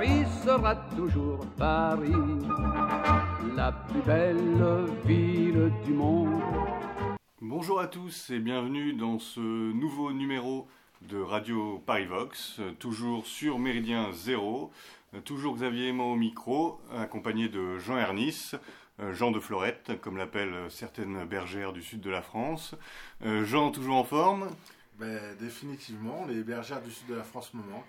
Paris sera toujours Paris, la plus belle ville du monde. Bonjour à tous et bienvenue dans ce nouveau numéro de Radio Parivox, toujours sur Méridien Zéro, toujours Xavier et moi au micro, accompagné de Jean Ernis, Jean de Florette, comme l'appellent certaines bergères du sud de la France. Jean, toujours en forme? Ben, Définitivement, les bergères du sud de la France me manquent.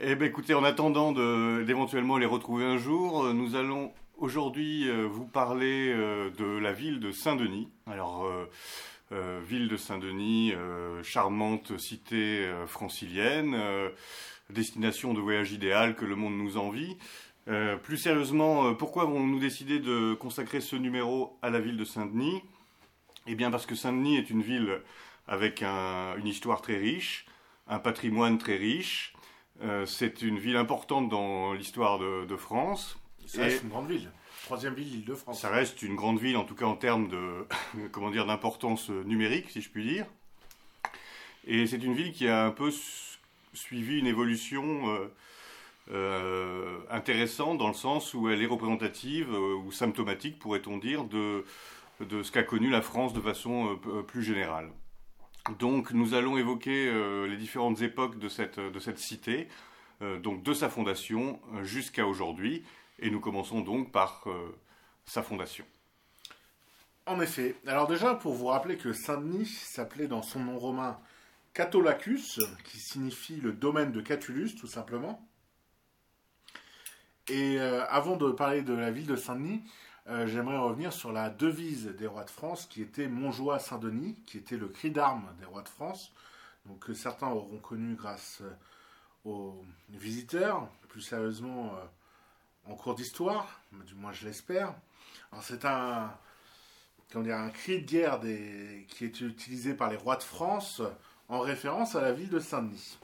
Eh bien écoutez, en attendant d'éventuellement les retrouver un jour, nous allons aujourd'hui euh, vous parler euh, de la ville de Saint-Denis. Alors, euh, ville de Saint-Denis, charmante cité francilienne, destination de voyage idéale que le monde nous envie. plus sérieusement, pourquoi avons-nous décidé de consacrer ce numéro à la ville de Saint-Denis? Eh bien parce que Saint-Denis est une ville avec une histoire très riche, un patrimoine très riche. C'est une ville importante dans l'histoire de France. Ça reste une grande ville. Troisième ville d'Île-de-France. Ça reste une grande ville, en tout cas en termes de, comment dire, d'importance numérique, si je puis dire. Et c'est une ville qui a un peu suivi une évolution euh, euh, intéressante dans le sens où elle est représentative euh, ou symptomatique, pourrait-on dire, de, de ce qu'a connu la France de façon plus générale. Donc nous allons évoquer les différentes époques de cette, cité, donc de sa fondation jusqu'à aujourd'hui. Et nous commençons donc par euh, sa fondation. En effet. Alors déjà, pour vous rappeler que Saint-Denis s'appelait dans son nom romain Catolacus, qui signifie le domaine de Catulus, tout simplement. Et euh, avant de parler de la ville de Saint-Denis, euh, j'aimerais revenir sur la devise des rois de France, qui était Montjoie Saint-Denis, qui était le cri d'armes des rois de France, donc que certains auront connu grâce aux visiteurs, plus sérieusement en cours d'histoire, du moins je l'espère. Alors c'est un, un cri de guerre qui est utilisé par les rois de France en référence à la ville de Saint-Denis.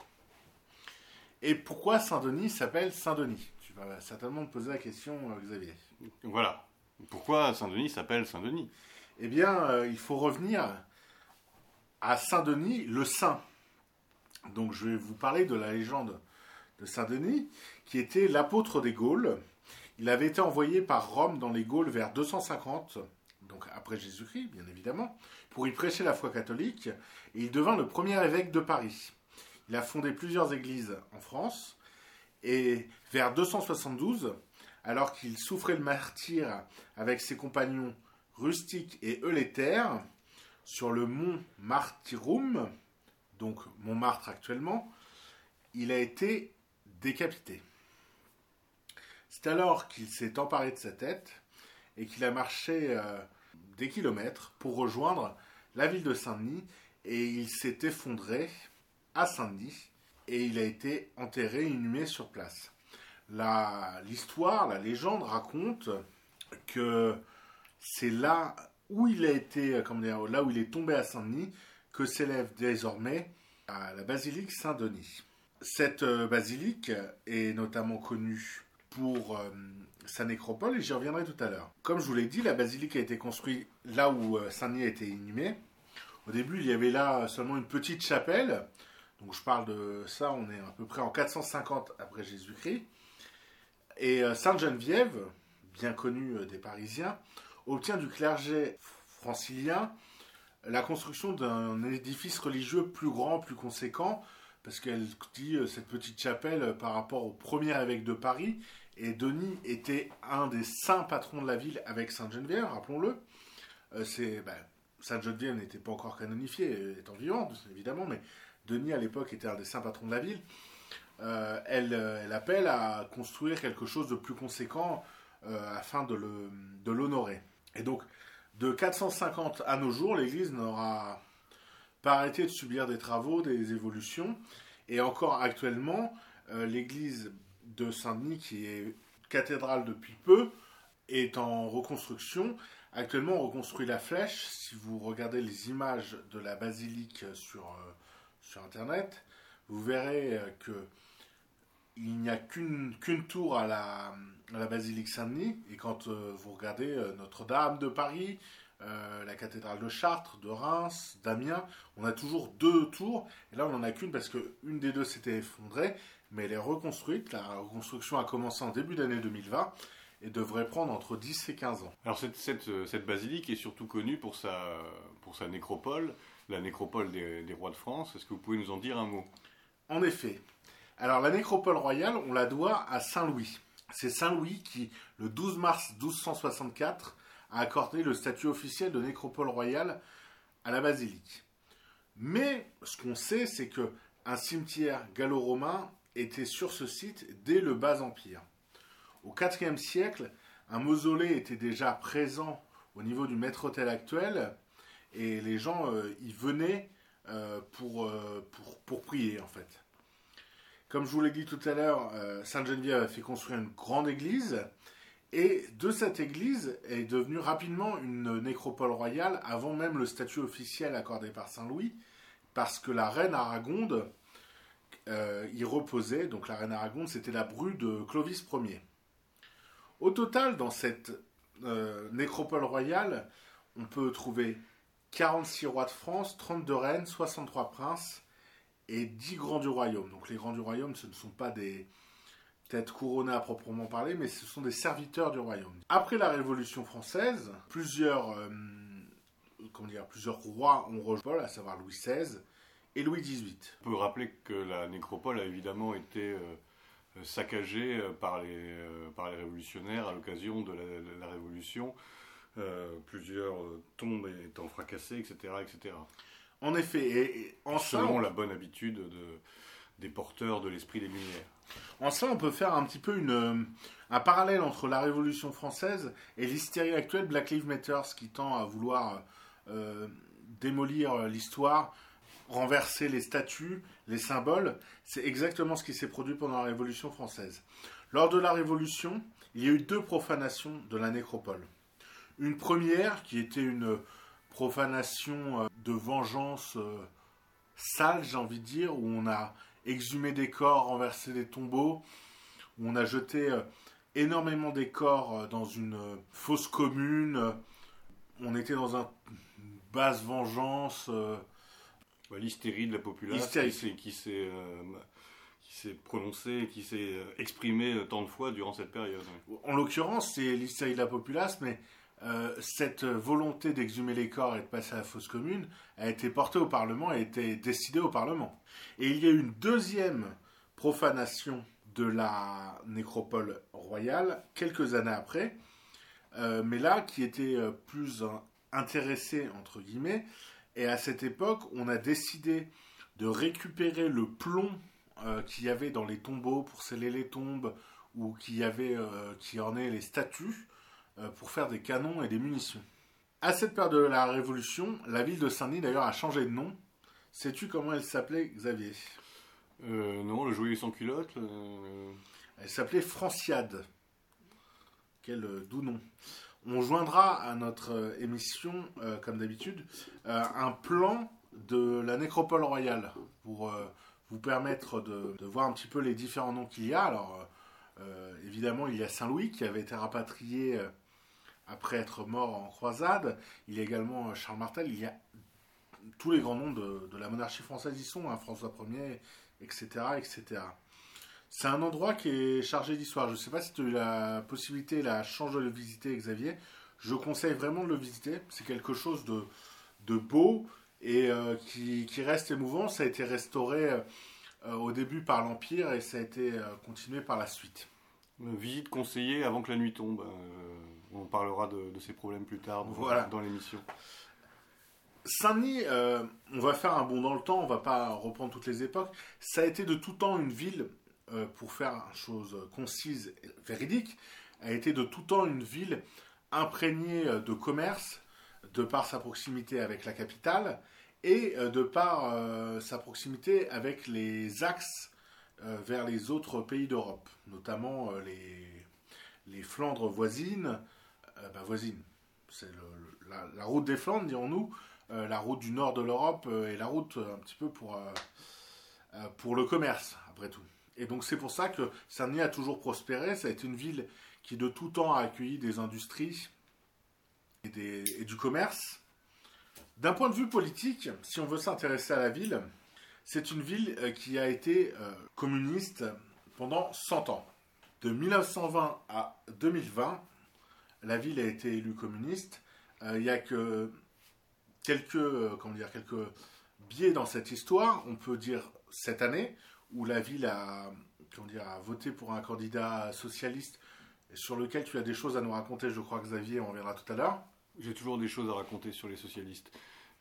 Et pourquoi Saint-Denis s'appelle Saint-Denis? Tu vas certainement me poser la question, euh, Xavier. Voilà. Pourquoi Saint-Denis s'appelle Saint-Denis? Eh bien, euh, il faut revenir à Saint-Denis, le saint. Donc je vais vous parler de la légende de Saint-Denis, qui était l'apôtre des Gaules, il avait été envoyé par Rome dans les Gaules vers 250, donc après Jésus-Christ, bien évidemment, pour y prêcher la foi catholique, et il devint le premier évêque de Paris. Il a fondé plusieurs églises en France, et vers 272, alors qu'il souffrait le martyr avec ses compagnons rustiques et eulétaires, sur le mont Martyrum, donc Montmartre actuellement, il a été décapité. C'est alors qu'il s'est emparé de sa tête et qu'il a marché euh, des kilomètres pour rejoindre la ville de Saint-Denis et il s'est effondré à Saint-Denis et il a été enterré, inhumé sur place. L'histoire, la, légende raconte que c'est là où il a été, euh, comment dire, là où il est tombé à Saint-Denis, que s'élève désormais à la basilique Saint-Denis. Cette euh, basilique est notamment connue pour euh, sa nécropole et j'y reviendrai tout à l'heure. Comme je vous l'ai dit, la basilique a été construite là où euh, Saint-Denis a été inhumé. Au début, il y avait là seulement une petite chapelle. Donc je parle de ça, on est à peu près en 450 après Jésus-Christ. Et euh, Sainte Geneviève, bien connue des Parisiens, obtient du clergé francilien la construction d'un édifice religieux plus grand, plus conséquent, parce qu'elle dit cette petite chapelle par rapport au premier évêque de Paris et Denis était un des saints patrons de la ville avec Sainte-Geneviève, rappelons-le. Euh, ben, Sainte-Geneviève n'était pas encore canonifiée, étant vivante, évidemment, mais Denis, à l'époque, était un des saints patrons de la ville. Euh, euh, elle, appelle à construire quelque chose de plus conséquent afin de l'honorer. et donc, de 450 à nos jours, l'Église n'aura pas arrêté de subir des travaux, des évolutions. Et encore actuellement, l'Église de Saint-Denis, qui est cathédrale depuis peu, est en reconstruction. Actuellement, on reconstruit la flèche. Si vous regardez les images de la basilique sur, euh, Internet, vous verrez euh, que il n'y a qu'une tour à la, la basilique Saint-Denis. Et quand euh, vous regardez Notre-Dame de Paris, la cathédrale de Chartres, de Reims, d'Amiens, on a toujours deux tours. Et là, on n'en a qu'une parce qu'une des deux s'était effondrée mais elle est reconstruite. La reconstruction a commencé en début d'année 2020 et devrait prendre entre 10 et 15 ans. Alors cette, cette, cette basilique est surtout connue pour sa, pour sa nécropole, la nécropole des, des rois de France. Est-ce que vous pouvez nous en dire un mot? En effet. Alors la nécropole royale, on la doit à Saint-Louis. C'est Saint-Louis qui, le 12 mars 1264, a accordé le statut officiel de nécropole royale à la basilique. Mais ce qu'on sait, c'est que un cimetière gallo-romain était sur ce site dès le Bas Empire. Au IVe siècle, un mausolée était déjà présent au niveau du maître-autel actuel et les gens euh, y venaient euh, pour, euh, pour, pour, prier en fait. Comme je vous l'ai dit tout à l'heure, Sainte-Geneviève a fait construire une grande église et de cette église est devenue rapidement une nécropole royale avant même le statut officiel accordé par Saint-Louis parce que la reine Aragonde y reposait. Donc la reine Aragonde, c'était la bru de Clovis Ier. Au total, dans cette euh, nécropole royale, on peut trouver 46 rois de France, 32 reines, 63 princes et 10 grands du royaume. Donc les grands du royaume, ce ne sont pas des têtes couronnées à proprement parler, mais ce sont des serviteurs du royaume. Après la Révolution française, plusieurs, euh, comment dire, plusieurs rois ont rejoint, à savoir Louis XVI et Louis XVIII. On peut rappeler que la nécropole a évidemment été... Euh, euh, saccagé euh, par les, par les révolutionnaires à l'occasion de, la, Révolution, plusieurs tombes étant fracassées, etc. etc. En effet, et, en selon la bonne habitude de, des porteurs de l'esprit des Lumières. En cela, on peut faire un petit peu une, un parallèle entre la Révolution française et l'hystérie actuelle Black Lives Matter, qui tend à vouloir démolir l'histoire renverser les statues, les symboles. C'est exactement ce qui s'est produit pendant la Révolution française. Lors de la Révolution, il y a eu deux profanations de la nécropole. Une première qui était une profanation euh, de vengeance euh, sale, j'ai envie de dire, où on a exhumé des corps, renversé des tombeaux, où on a jeté euh, énormément des corps dans une fosse commune. On était dans une basse vengeance l'hystérie de la population qui s'est s'est prononcée, qui s'est exprimée euh, tant de fois durant cette période. En l'occurrence, c'est l'hystérie de la populace, mais cette volonté d'exhumer les corps et de passer à la fosse commune a été portée au Parlement, a été décidée au Parlement. Et il y a eu une deuxième profanation de la nécropole royale quelques années après, mais là qui était plus intéressée, entre guillemets, et à cette époque, on a décidé de récupérer le plomb euh, qu'il y avait dans les tombeaux pour sceller les tombes ou qu'il y avait, euh, qui les statues euh, pour faire des canons et des munitions. À cette période de la Révolution, la ville de Saint-Denis d'ailleurs a changé de nom. Sais-tu comment elle s'appelait, Xavier? Non, le joyeux sans culotte. Elle s'appelait Franciade. Quel doux nom. On joindra à notre euh, émission, euh, comme d'habitude, euh, un plan de la nécropole royale pour vous permettre de, voir un petit peu les différents noms qu'il y a. Alors, évidemment, il y a Saint-Louis qui avait été rapatrié après être mort en croisade. Il y a également Charles Martel. Il y a tous les grands noms de, la monarchie française y sont, hein, François Ier, etc., etc. C'est un endroit qui est chargé d'histoire. Je ne sais pas si tu as eu la possibilité, la chance de le visiter, Xavier. Je conseille vraiment de le visiter. C'est quelque chose de, beau et euh, qui, reste émouvant. Ça a été restauré euh, au début par l'Empire et ça a été euh, continué par la suite. Visite conseillée avant que la nuit tombe. On parlera de, de, ces problèmes plus tard dans, voilà. dans l'émission. Saint-Denis, on va faire un bond dans le temps, on va pas reprendre toutes les époques. Ça a été de tout temps une ville euh, pour faire une chose concise et véridique, a été de tout temps une ville imprégnée euh, de commerce, de par sa proximité avec la capitale et euh, de par sa proximité avec les axes vers les autres pays d'Europe, notamment les, les Flandres voisines, bah, voisines, c'est la, route des Flandres, dirons-nous, la route du nord de l'Europe et la route un petit peu pour, pour le commerce, après tout. Et donc c'est pour ça que Saint-Denis a toujours prospéré. Ça a été une ville qui de tout temps a accueilli des industries et, du commerce. D'un point de vue politique, si on veut s'intéresser à la ville, C'est une ville euh, qui a été euh, communiste pendant 100 ans. De 1920 à 2020, la ville a été élue communiste. Euh, il n'y a que quelques, comment dire, quelques biais dans cette histoire. On peut dire cette année, où la ville a, comment dire, a voté pour un candidat socialiste sur lequel tu as des choses à nous raconter, je crois, Xavier, on verra tout à l'heure. J'ai toujours des choses à raconter sur les socialistes.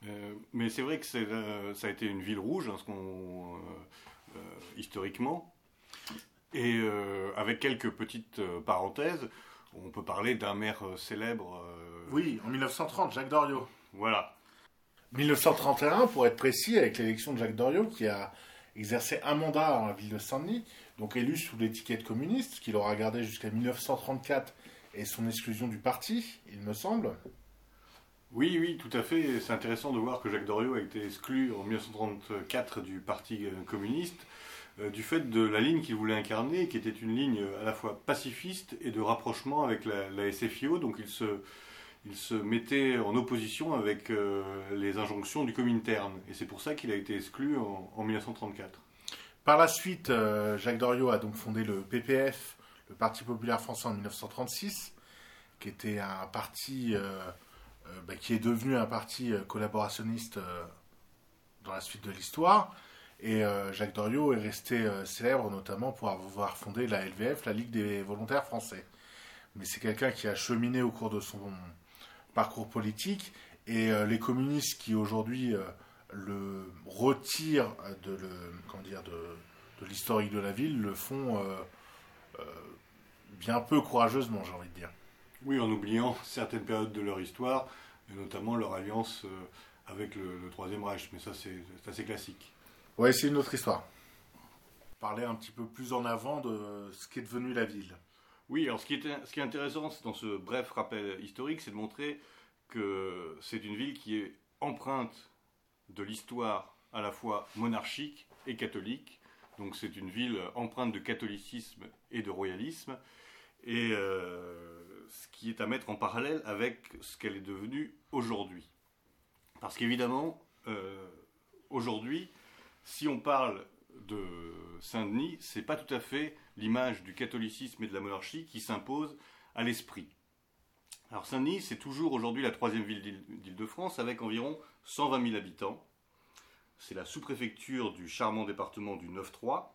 Euh, mais c'est vrai que euh, ça a été une ville rouge, hein, euh, historiquement. Et avec quelques petites parenthèses, on peut parler d'un maire célèbre. oui, en 1930, Jacques Doriot. Voilà. 1931, pour être précis, avec l'élection de Jacques Doriot, qui a exercé un mandat dans la ville de Saint-Denis, donc élu sous l'étiquette communiste, qu'il aura gardé jusqu'à 1934 et son exclusion du parti, il me semble. Oui, oui, tout à fait. C'est intéressant de voir que Jacques Doriot a été exclu en 1934 du Parti euh, communiste euh, du fait de la ligne qu'il voulait incarner, qui était une ligne à la fois pacifiste et de rapprochement avec la, SFIO. Donc il se, mettait en opposition avec euh, les injonctions du Comintern. Et c'est pour ça qu'il a été exclu en, 1934. Par la suite, Jacques Doriot a donc fondé le PPF, le Parti populaire français, en 1936, qui était un parti euh, bah, qui est devenu un parti euh, collaborationniste euh, dans la suite de l'histoire. Et Jacques Doriot est resté célèbre notamment pour avoir fondé la LVF, la Ligue des volontaires français. Mais c'est quelqu'un qui a cheminé au cours de son parcours politique et les communistes qui aujourd'hui le retirent de, l'historique de la ville le font bien peu courageusement, j'ai envie de dire. Oui, en oubliant certaines périodes de leur histoire, et notamment leur alliance euh, avec le, Troisième Reich. Mais ça, c'est assez classique. Oui, c'est une autre histoire. Parler un petit peu plus en avant de ce qui est devenu la ville. Oui, alors ce qui est, ce qui est intéressant dans ce bref rappel historique, c'est de montrer que c'est une ville qui est empreinte de l'histoire à la fois monarchique et catholique. Donc c'est une ville empreinte de catholicisme et de royalisme. Et euh, ce qui est à mettre en parallèle avec ce qu'elle est devenue aujourd'hui. Parce qu'évidemment, euh, aujourd'hui, si on parle de Saint-Denis, c'est pas tout à fait l'image du catholicisme et de la monarchie qui s'impose à l'esprit. Alors Saint-Denis, c'est toujours aujourd'hui la troisième ville d'Île-de-France avec environ 120 000 habitants. C'est la sous-préfecture du charmant département du 9-3,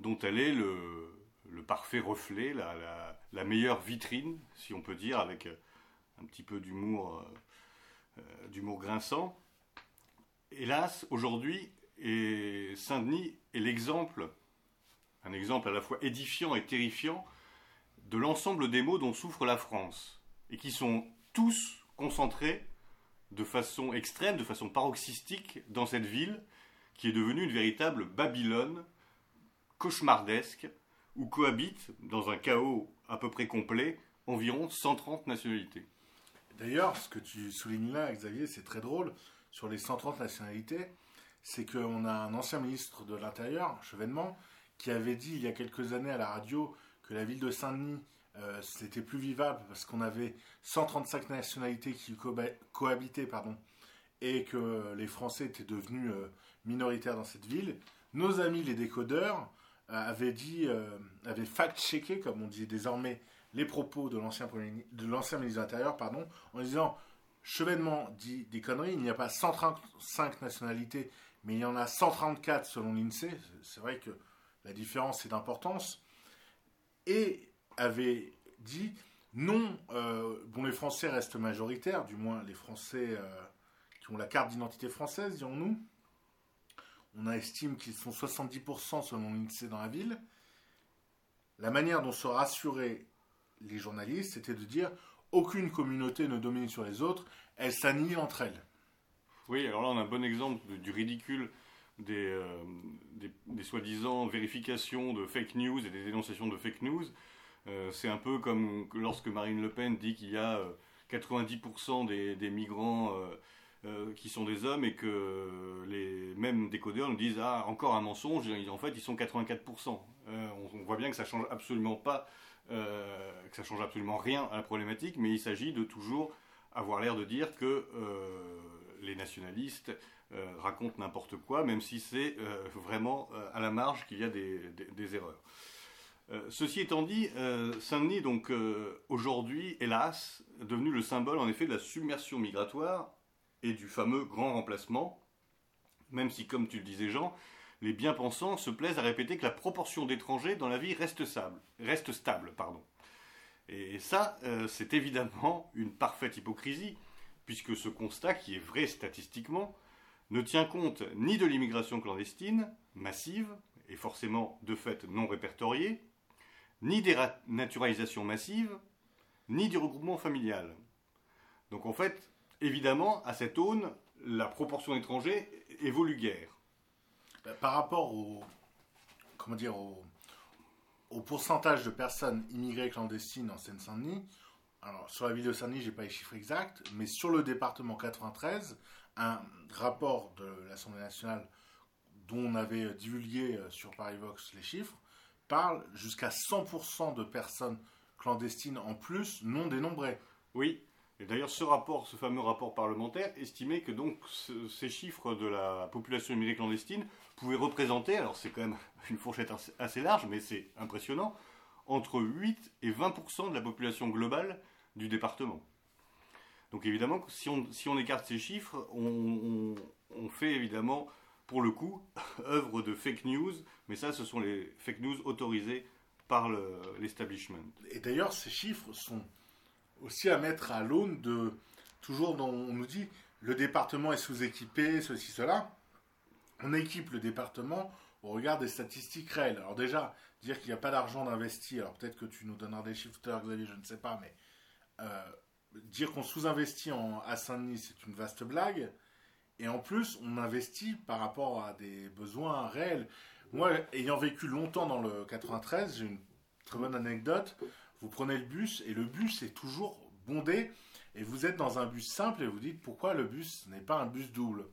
dont elle est le, parfait reflet, la, meilleure vitrine, si on peut dire, avec euh, un petit peu d'humour, euh, euh, d'humour grinçant. Hélas, aujourd'hui, Saint-Denis est l'exemple, un exemple à la fois édifiant et terrifiant, de l'ensemble des maux dont souffre la France, et qui sont tous concentrés de façon extrême, de façon paroxystique, dans cette ville qui est devenue une véritable Babylone cauchemardesque, où cohabitent, dans un chaos à peu près complet, environ 130 nationalités. D'ailleurs, ce que tu soulignes là, Xavier, c'est très drôle. Sur les 130 nationalités, c'est qu'on a un ancien ministre de l'Intérieur, Chevènement, qui avait dit il y a quelques années à la radio que la ville de Saint-Denis, euh, c'était plus vivable parce qu'on avait 135 nationalités qui cohabitaient, pardon, et que les Français étaient devenus euh, minoritaires dans cette ville. Nos amis les décodeurs euh, avait dit, euh, avait fact-checké, comme on dit désormais, les propos de l'ancien ministre de l'Intérieur, pardon, en disant Chevènement dit des conneries, il n'y a pas 135 nationalités, mais il y en a 134 selon l'INSEE. C'est vrai que la différence est d'importance. Et avait dit non, euh, bon, les Français restent majoritaires, du moins les Français qui ont la carte d'identité française, dirons-nous. On estime qu'ils sont 70% selon l'INSEE dans la ville. La manière dont se rassuraient les journalistes, c'était de dire aucune communauté ne domine sur les autres, elles s'annihilent entre elles. Oui, alors là on a un bon exemple du ridicule des, euh, des, soi-disant vérifications de fake news et des dénonciations de fake news. Euh, c'est un peu comme lorsque Marine Le Pen dit qu'il y a 90% euh, des, migrants qui sont des hommes et que les mêmes décodeurs nous disent ah encore un mensonge en fait ils sont 84% euh, on, voit bien que ça change absolument pas que ça change absolument rien à la problématique mais il s'agit de toujours avoir l'air de dire que les nationalistes raconte n'importe quoi, même si c'est vraiment à la marge qu'il y a des, erreurs. ceci étant dit, Saint-Denis, donc aujourd'hui, hélas, devenu le symbole en effet de la submersion migratoire et du fameux grand remplacement, même si, comme tu le disais Jean, les bien-pensants se plaisent à répéter que la proportion d'étrangers dans la vie reste stable. Reste stable pardon. Et ça, euh, c'est évidemment une parfaite hypocrisie, puisque ce constat, qui est vrai statistiquement, ne tient compte ni de l'immigration clandestine, massive, et forcément de fait non répertoriée, ni des naturalisations massives, ni du regroupement familial. Donc en fait, évidemment, à cette aune, la proportion d'étrangers évolue guère. Bah, par rapport au, comment dire, au, pourcentage de personnes immigrées clandestines en Seine-Saint-Denis, alors sur la ville de Saint-Denis, je n'ai pas les chiffres exacts, mais sur le département 93, un rapport de l'Assemblée nationale dont on avait divulgué euh, sur Parivox les chiffres, parle jusqu'à 100% de personnes clandestines en plus non dénombrées. Oui, et d'ailleurs, ce rapport, ce fameux rapport parlementaire, estimait que donc ces chiffres de la population immigrée clandestine pouvaient représenter, alors c'est quand même une fourchette assez large, mais c'est impressionnant, entre 8 et 20% de la population globale du département. Donc évidemment, si on, si on écarte ces chiffres, on, fait évidemment, pour le coup, œuvre de fake news, mais ça, ce sont les fake news autorisées par l'establishment. et d'ailleurs, ces chiffres sont aussi à mettre à l'aune de toujours dont on nous dit le département est sous-équipé, ceci, cela. On équipe le département au regard des statistiques réelles. Alors déjà, dire qu'il n'y a pas d'argent d'investi, alors peut-être que tu nous donneras des chiffres, Xavier, je ne sais pas, mais euh, dire qu'on sous-investit à Saint-Denis, c'est une vaste blague. Et en plus, on investit par rapport à des besoins réels. Moi, ayant vécu longtemps dans le 93, j'ai une très bonne anecdote vous prenez le bus et le bus est toujours bondé et vous êtes dans un bus simple et vous dites pourquoi le bus n'est pas un bus double?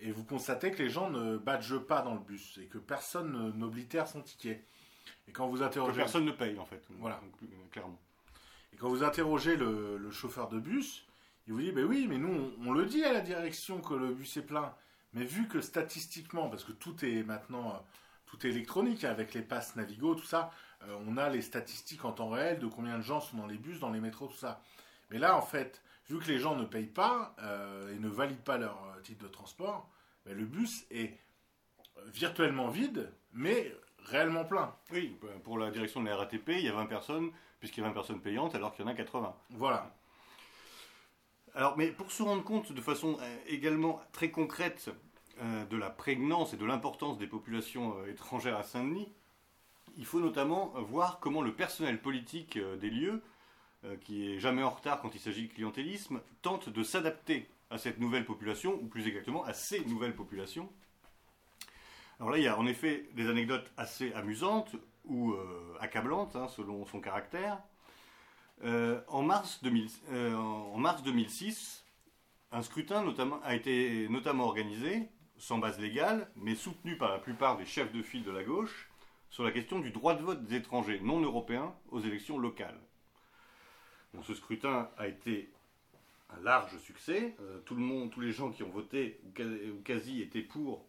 Et vous constatez que les gens ne badgent pas dans le bus et que personne n'oblitère son ticket. Et quand vous interrogez... Que personne ne paye en fait. Voilà. Euh, clairement. Et quand vous interrogez le, chauffeur de bus, il vous dit, ben oui, mais nous, on, le dit à la direction que le bus est plein. Mais vu que statistiquement, parce que tout est maintenant, euh, tout électronique avec les passes Navigo, tout ça, euh, on a les statistiques en temps réel de combien de gens sont dans les bus, dans les métros, tout ça. Mais là, en fait, vu que les gens ne payent pas euh, et ne valident pas leur titre de transport, ben, le bus est virtuellement vide, mais réellement plein. Oui, ben, pour la direction de la RATP, il y a 20 personnes, puisqu'il y a 20 personnes payantes, alors qu'il y en a 80. Voilà. Alors, mais pour se rendre compte de façon également très concrète de la prégnance et de l'importance des populations étrangères à Saint-Denis, il faut notamment voir comment le personnel politique euh, des lieux, euh, qui est jamais en retard quand il s'agit de clientélisme, tente de s'adapter à cette nouvelle population, ou plus exactement à ces nouvelles populations. Alors là, il y a en effet des anecdotes assez amusantes ou euh, accablantes, hein, selon son caractère. en, mars en, mars 2006, un scrutin a été notamment organisé, sans base légale, mais soutenu par la plupart des chefs de file de la gauche, sur la question du droit de vote des étrangers non européens aux élections locales. ce scrutin a été un large succès. Euh, tous les gens qui ont voté ou quasi, étaient pour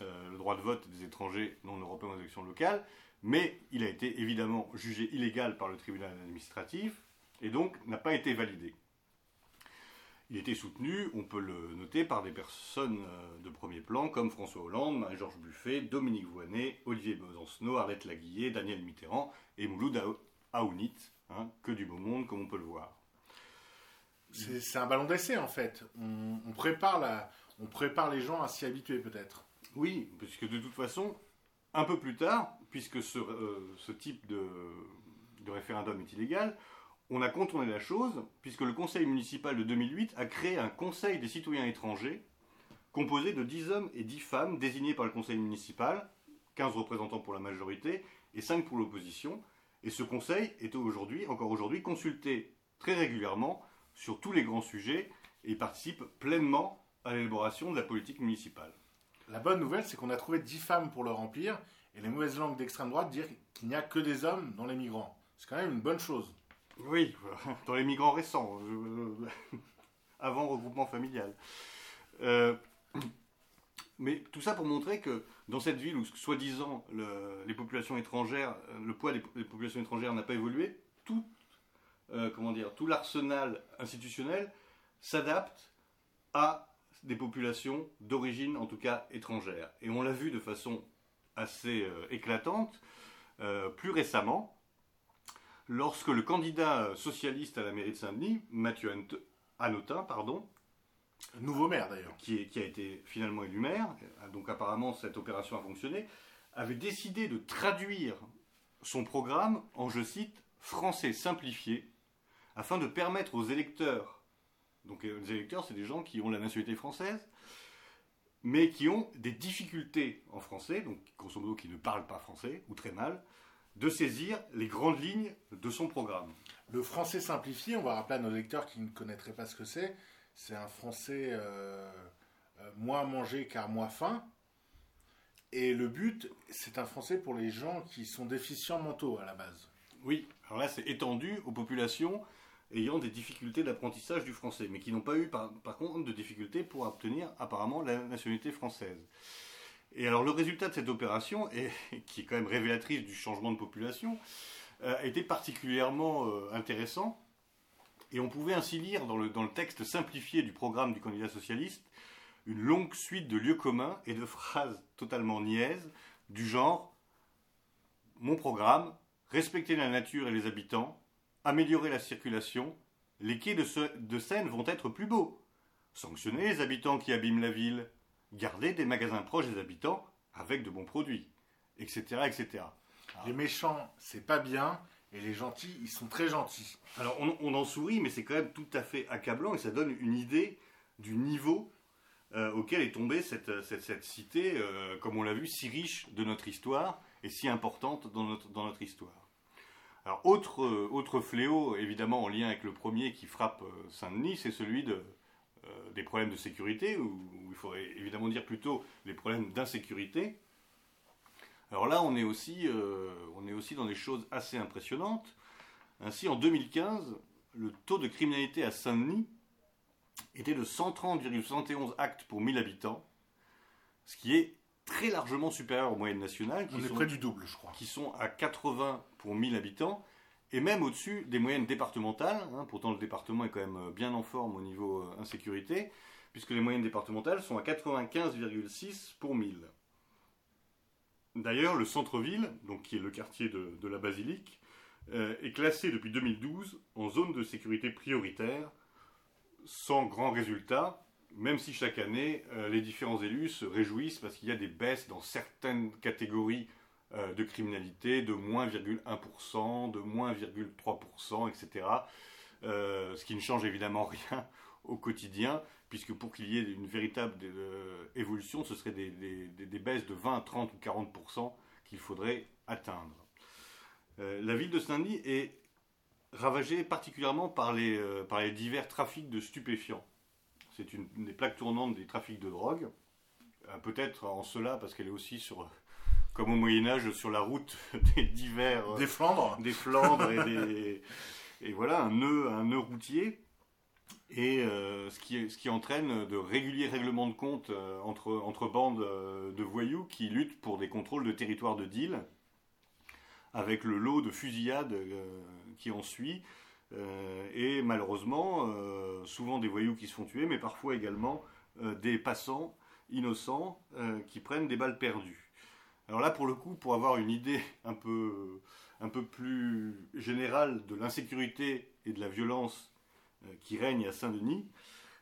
euh, le droit de vote des étrangers non européens aux élections locales, mais il a été évidemment jugé illégal par le tribunal administratif et donc n'a pas été validé. Il était soutenu, on peut le noter, par des personnes euh, de premier plan comme François Hollande, Marie-Georges Buffet, Dominique Voynet, Olivier Besancenot, Arlette Laguillet, Daniel Mitterrand et Mouloud Aounit, hein, que du beau monde comme on peut le voir. C'est un ballon d'essai en fait. On, prépare la, on prépare les gens à s'y habituer peut-être. Oui, puisque de toute façon, un peu plus tard, puisque ce, euh, type de, de référendum est illégal, on a contourné la chose, puisque le conseil municipal de 2008 a créé un conseil des citoyens étrangers, composé de 10 hommes et 10 femmes désignés par le conseil municipal, 15 représentants pour la majorité et 5 pour l'opposition. Et ce conseil est aujourd'hui, encore aujourd'hui, consulté très régulièrement sur tous les grands sujets et participe pleinement à l'élaboration de la politique municipale. La bonne nouvelle, c'est qu'on a trouvé 10 femmes pour le remplir, et les mauvaises langues d'extrême droite dire qu'il n'y a que des hommes dans les migrants. C'est quand même une bonne chose. Oui, dans les migrants récents, avant regroupement familial. Euh, Mais tout ça pour montrer que dans cette ville où, soi-disant, les populations étrangères, le poids des, populations étrangères n'a pas évolué, tout, euh, comment dire, tout l'arsenal institutionnel s'adapte à des populations d'origine, en tout cas étrangère. Et on l'a vu de façon assez euh, éclatante euh, plus récemment, lorsque le candidat socialiste à la mairie de Saint-Denis, Mathieu Anotin, pardon, Nouveau maire d'ailleurs. Qui, qui, a été finalement élu maire, donc apparemment cette opération a fonctionné, avait décidé de traduire son programme en, je cite, français simplifié, afin de permettre aux électeurs, donc euh, les électeurs c'est des gens qui ont la nationalité française, mais qui ont des difficultés en français, donc grosso modo qui ne parlent pas français, ou très mal, de saisir les grandes lignes de son programme. Le français simplifié, on va rappeler à nos lecteurs qui ne connaîtraient pas ce que c'est, c'est un français euh, euh, moins mangé car moins faim. Et le but, c'est un français pour les gens qui sont déficients mentaux à la base. Oui, alors là, c'est étendu aux populations ayant des difficultés d'apprentissage du français, mais qui n'ont pas eu par, contre de difficultés pour obtenir apparemment la nationalité française. Et alors le résultat de cette opération, qui est quand même révélatrice du changement de population, euh, a été particulièrement intéressant et on pouvait ainsi lire dans le, texte simplifié du programme du candidat socialiste une longue suite de lieux communs et de phrases totalement niaises du genre Mon programme, respecter la nature et les habitants, améliorer la circulation, les quais de, de Seine vont être plus beaux, sanctionner les habitants qui abîment la ville, garder des magasins proches des habitants avec de bons produits, etc. etc. Les méchants, c'est pas bien, et les gentils, ils sont très gentils. Alors on, en sourit, mais c'est quand même tout à fait accablant et ça donne une idée du niveau euh, auquel est tombée cette, cité, euh, comme on l'a vu, si riche de notre histoire et si importante dans notre, dans notre histoire. Alors autre, euh, autre fléau, évidemment en lien avec le premier qui frappe Saint-Denis, c'est celui de, des problèmes de sécurité, ou il faudrait évidemment dire plutôt les problèmes d'insécurité. Alors là, on est aussi, euh, on est aussi dans des choses assez impressionnantes. Ainsi, en 2015, le taux de criminalité à Saint-Denis était de 130,71 actes pour 1000 habitants, ce qui est très largement supérieur aux moyennes nationales. Qui on est près du double, je crois. Qui sont à 80 pour 1000 habitants, et même au-dessus des moyennes départementales. Hein. pourtant, le département est quand même bien en forme au niveau euh, insécurité, puisque les moyennes départementales sont à 95,6 pour 1000. D'ailleurs, le centre-ville, donc qui est le quartier de, la Basilique, euh, est classé depuis 2012 en zone de sécurité prioritaire, sans grand résultat, même si chaque année, euh, les différents élus se réjouissent parce qu'il y a des baisses dans certaines catégories euh, de criminalité de moins 1%, de moins 3%, etc. ce qui ne change évidemment rien au quotidien, puisque pour qu'il y ait une véritable euh, évolution, ce serait des, baisses de 20, 30 ou 40% qu'il faudrait atteindre. Euh, la ville de Saint-Denis est ravagée particulièrement euh, par les divers trafics de stupéfiants. C'est une, des plaques tournantes des trafics de drogue, peut-être en cela parce qu'elle est aussi sur, comme au Moyen Âge, sur la route des divers... Des Flandres. Des Flandres et des... Et voilà, un nœud, un nœud routier. Et euh, ce, qui, ce, qui, entraîne de réguliers règlements de compte euh, entre, entre, bandes euh, de voyous qui luttent pour des contrôles de territoire de deal, avec le lot de fusillades qui en suit, et malheureusement, souvent des voyous qui se font tuer, mais parfois également des passants innocents qui prennent des balles perdues. Alors là, pour le coup, pour avoir une idée un peu, un peu plus générale de l'insécurité et de la violence euh, qui règne à Saint-Denis,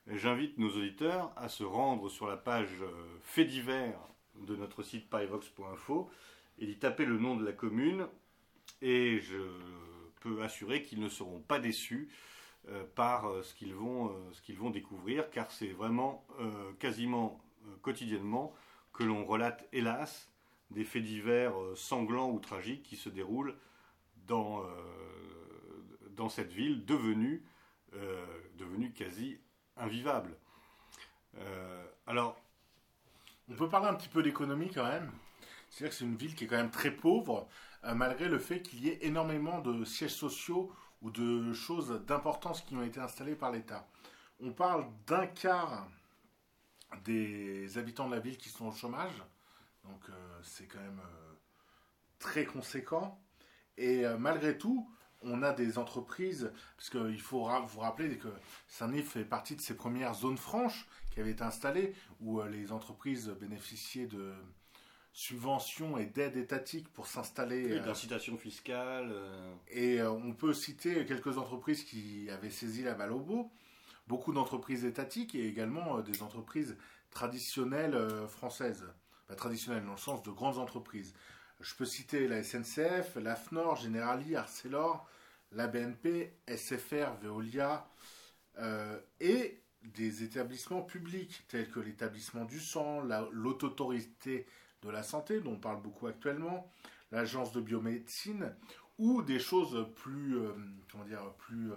j'invite nos auditeurs à se rendre sur la page euh, Faits divers de notre site parivox.info et d'y taper le nom de la commune. Et je assurer qu'ils ne seront pas déçus euh, par ce qu'ils vont, ce qu'ils vont découvrir, car c'est vraiment quasiment quotidiennement que l'on relate, hélas, des faits divers sanglants ou tragiques qui se déroulent dans, dans cette ville devenue euh, devenu quasi invivable. Euh, alors. On peut parler un petit peu d'économie quand même. C'est-à-dire que c'est une ville qui est quand même très pauvre, euh, malgré le fait qu'il y ait énormément de sièges sociaux ou de choses d'importance qui ont été installées par l'État. On parle d'un quart des habitants de la ville qui sont au chômage. Donc c'est quand même très conséquent. Et malgré tout, on a des entreprises, parce qu'il faut vous rappeler que Saint-Denis fait partie de ces premières zones franches qui avaient été installées, où euh, les entreprises bénéficiaient de subventions et d'aides étatiques pour s'installer. Oui, euh, d'incitation fiscale. Euh. Et on peut citer quelques entreprises qui avaient saisi la balle au beau, beaucoup d'entreprises étatiques et également des entreprises traditionnelles françaises. traditionnelles dans le sens de grandes entreprises. Je peux citer la SNCF, l'AFNOR, Generali, Arcelor, la BNP, SFR, Veolia euh, et des établissements publics tels que l'établissement du sang, l'autorité de la santé dont on parle beaucoup actuellement, l'agence de biomédecine ou des choses plus, euh, comment dire, plus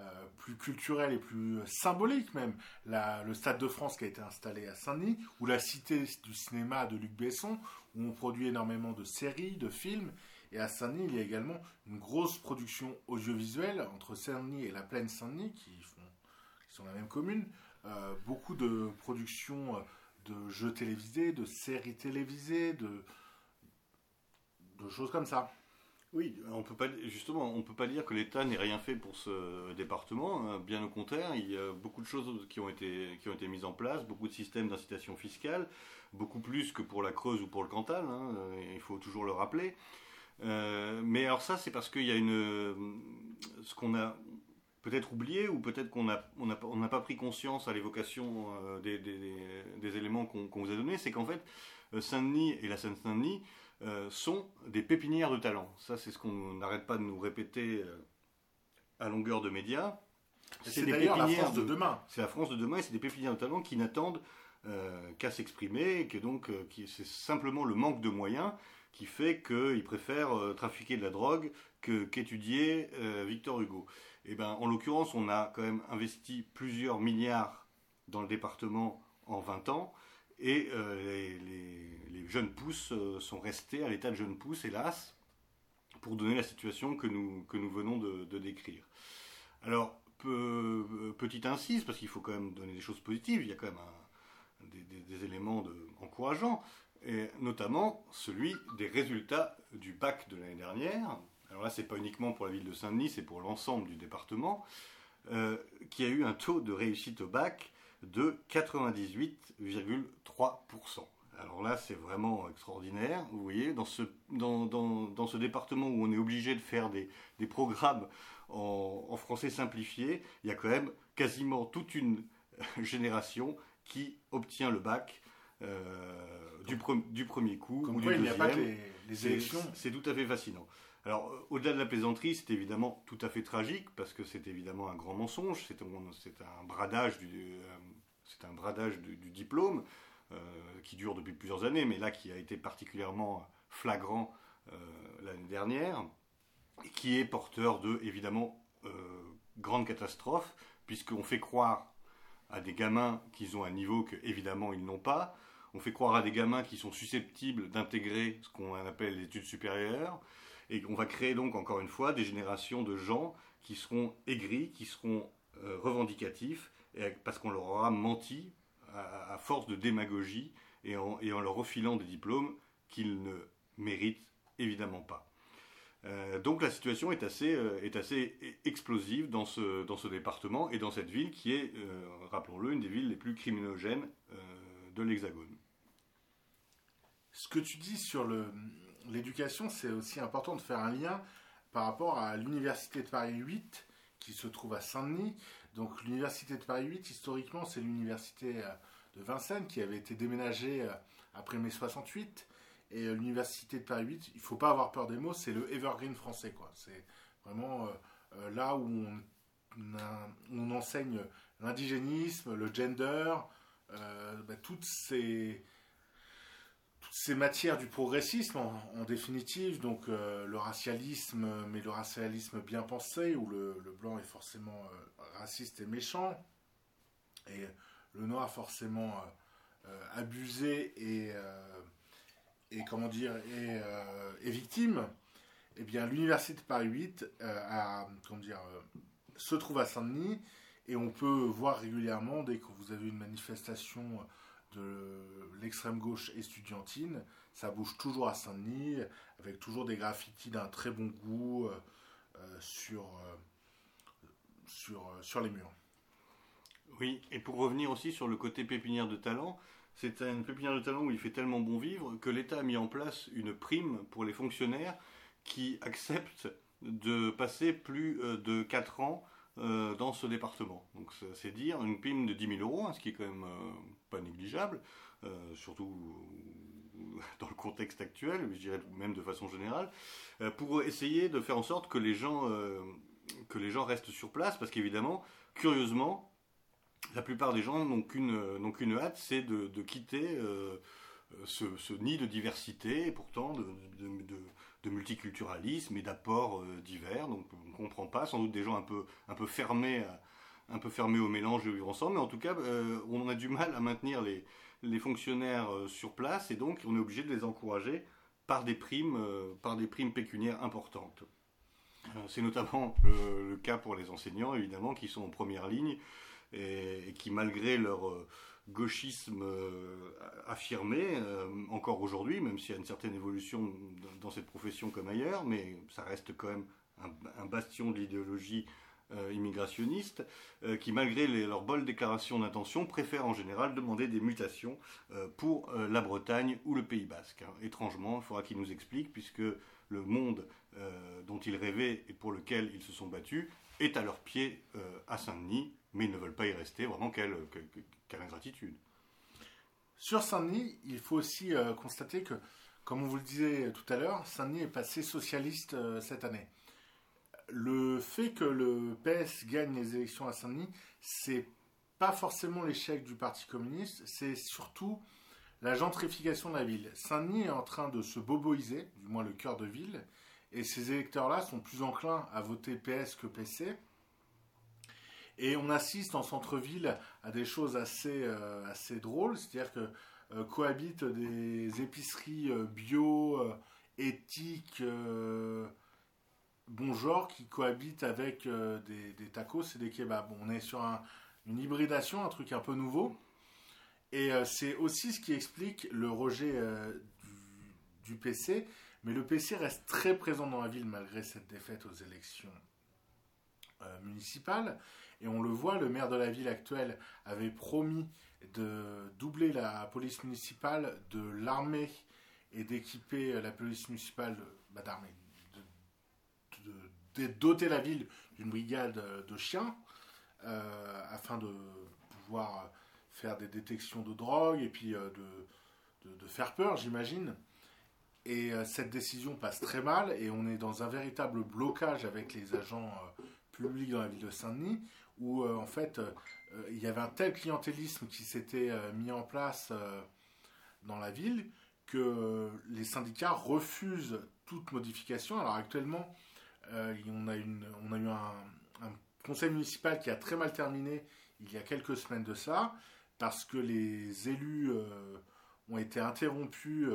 euh, plus culturel et plus symbolique même. le Stade de France qui a été installé à Saint-Denis, ou la Cité du cinéma de Luc Besson, où on produit énormément de séries, de films. Et à Saint-Denis, il y a également une grosse production audiovisuelle entre Saint-Denis et la plaine Saint-Denis, qui, sont la même commune. Euh, beaucoup de productions de jeux télévisés, de séries télévisées, de, choses comme ça. Oui, on peut pas justement, on peut pas dire que l'État n'ait rien fait pour ce département. Hein. Bien au contraire, il y a beaucoup de choses qui ont été qui ont été mises en place, beaucoup de systèmes d'incitation fiscale, beaucoup plus que pour la Creuse ou pour le Cantal. Hein, il faut toujours le rappeler. Euh, mais alors ça, c'est parce qu'il y a une ce qu'on a peut-être oublié ou peut-être qu'on n'a on pas pris conscience à l'évocation euh, des, des, éléments qu'on vous a donnés, c'est qu'en fait euh, Saint-Denis et la Seine-Saint-Denis euh, sont des pépinières de talent. Ça, c'est ce qu'on n'arrête pas de nous répéter euh, à longueur de médias. C'est la France de, demain. C'est la France de demain et c'est des pépinières de talent qui n'attendent qu'à s'exprimer, et que donc c'est simplement le manque de moyens qui fait qu'ils préfèrent trafiquer de la drogue qu'étudier Victor Hugo. Et eh ben, en l'occurrence, on a quand même investi plusieurs milliards dans le département en 20 ans et euh, les, jeunes pousses euh, sont restés à l'état de jeunes pousses, hélas, pour donner la situation que nous, que nous venons de, décrire. Alors, petite incise, parce qu'il faut quand même donner des choses positives, il y a quand même des, éléments encourageants, et notamment celui des résultats du bac de l'année dernière. Alors là, c'est pas uniquement pour la ville de Saint-Denis, c'est pour l'ensemble du département, euh, qui a eu un taux de réussite au bac de 98,3%. Alors là, c'est vraiment extraordinaire. Vous voyez, dans ce, dans, dans, dans ce département où on est obligé de faire des, des programmes en, en, français simplifié, il y a quand même quasiment toute une génération qui obtient le bac euh, du, du, premier coup ou du deuxième. Il n'y a pas les, les élections. C'est tout à fait fascinant. Alors, euh, au-delà de la plaisanterie, c'est évidemment tout à fait tragique, parce que c'est évidemment un grand mensonge, c'est un, bradage du, euh, diplôme, euh, qui dure depuis plusieurs années, mais là qui a été particulièrement flagrant l'année dernière, et qui est porteur de, évidemment, grande catastrophe, puisqu'on fait croire à des gamins qu'ils ont un niveau que, évidemment, ils n'ont pas, on fait croire à des gamins qui sont susceptibles d'intégrer ce qu'on appelle les études supérieures, et on va créer donc encore une fois des générations de gens qui seront aigris, qui seront euh, revendicatifs, parce qu'on leur aura menti à, force de démagogie et en, leur refilant des diplômes qu'ils ne méritent évidemment pas. Euh, donc la situation est assez, euh, est assez explosive dans ce, dans ce département et dans cette ville qui est, rappelons-le, une des villes les plus criminogènes de l'Hexagone. Ce que tu dis sur le, l'éducation, c'est aussi important de faire un lien par rapport à l'université de Paris 8 qui se trouve à Saint-Denis. Donc l'université de Paris 8, historiquement, c'est l'université euh, de Vincennes qui avait été déménagée euh, après mai 68. Et euh, l'université de Paris 8, il faut pas avoir peur des mots, c'est le evergreen français. C'est vraiment là où on, enseigne l'indigénisme, le gender, bah, toutes ces ces matières du progressisme en, définitive, donc euh, le racialisme, mais le racialisme bien pensé, où le, blanc est forcément euh, raciste et méchant, et le noir forcément euh, abusé et, et comment dire victime, eh bien l'université de Paris 8 a, comment dire, se trouve à Saint-Denis et on peut voir régulièrement dès que vous avez une manifestation de l'extrême gauche estudiantine, ça bouge toujours à Saint-Denis, avec toujours des graffitis d'un très bon goût sur, sur, sur les murs. Oui, et pour revenir aussi sur le côté pépinière de talent, c'est une pépinière de talent où il fait tellement bon vivre que l'État a mis en place une prime pour les fonctionnaires qui acceptent de passer plus euh, de 4 ans euh, dans ce département. Donc c'est dire une prime de 10 000 euros, hein, ce qui est quand même euh, pas négligeable, surtout dans le contexte actuel, je dirais même de façon générale, pour essayer de faire en sorte que les gens, que les gens restent sur place, parce qu'évidemment, curieusement, la plupart des gens n'ont qu'une qu'une hâte, c'est de, quitter ce, nid de diversité et pourtant de multiculturalisme et d'apports euh, divers. Donc on ne comprend pas, sans doute des gens un peu, un fermés un peu fermés au mélange de vivre ensemble, mais en tout cas, euh, on a du mal à maintenir les, fonctionnaires euh, sur place et donc on est obligé de les encourager par des primes, par des primes pécuniaires importantes. C'est notamment le, cas pour les enseignants, évidemment, qui sont en première ligne et qui, malgré leur gauchisme euh, affirmé, euh, encore aujourd'hui, même s'il y a une certaine évolution dans cette profession comme ailleurs, mais ça reste quand même un, bastion de l'idéologie euh, immigrationniste, qui malgré leurs bonnes déclarations d'intention, préfèrent en général demander des mutations pour la Bretagne ou le Pays Basque. Étrangement, il faudra qu'ils nous expliquent, puisque le monde dont ils rêvaient et pour lequel ils se sont battus est à leurs pieds à Saint-Denis, mais ils ne veulent pas y rester. Vraiment, quelle, quelle, ingratitude. Sur Saint-Denis, il faut aussi euh, constater que, comme on vous le disait tout à l'heure, Saint-Denis est passé socialiste euh, cette année. Le fait que le PS gagne les élections à Saint-Denis, c'est pas forcément l'échec du Parti communiste, c'est surtout la gentrification de la ville. Saint-Denis est en train de se boboiser, du moins le cœur de ville, et ces électeurs-là sont plus enclins à voter PS que PC. Et on assiste en centre-ville à des choses assez, euh, assez drôles, c'est-à-dire que euh, cohabitent des épiceries euh, bio, éthiques, bon genre, qui cohabitent avec des, tacos et des kebabs. On est sur une hybridation, un truc un peu nouveau. Et c'est aussi ce qui explique le rejet du, du, PC. Mais le PC reste très présent dans la ville malgré cette défaite aux élections municipales. Et on le voit, le maire de la ville actuelle avait promis de doubler la police municipale de l'armée et d'équiper la police municipale bah, d'armée, de, doter la ville d'une brigade de chiens euh, afin de pouvoir faire des détections de drogue et puis euh, de, faire peur, j'imagine. Et euh, cette décision passe très mal et on est dans un véritable blocage avec les agents publics dans la ville de Saint-Denis où euh, en fait euh, euh, il y avait un tel clientélisme qui s'était mis en place dans la ville que les syndicats refusent toute modification. Alors actuellement, on a eu un, conseil municipal qui a très mal terminé il y a quelques semaines de ça, parce que les élus ont été interrompus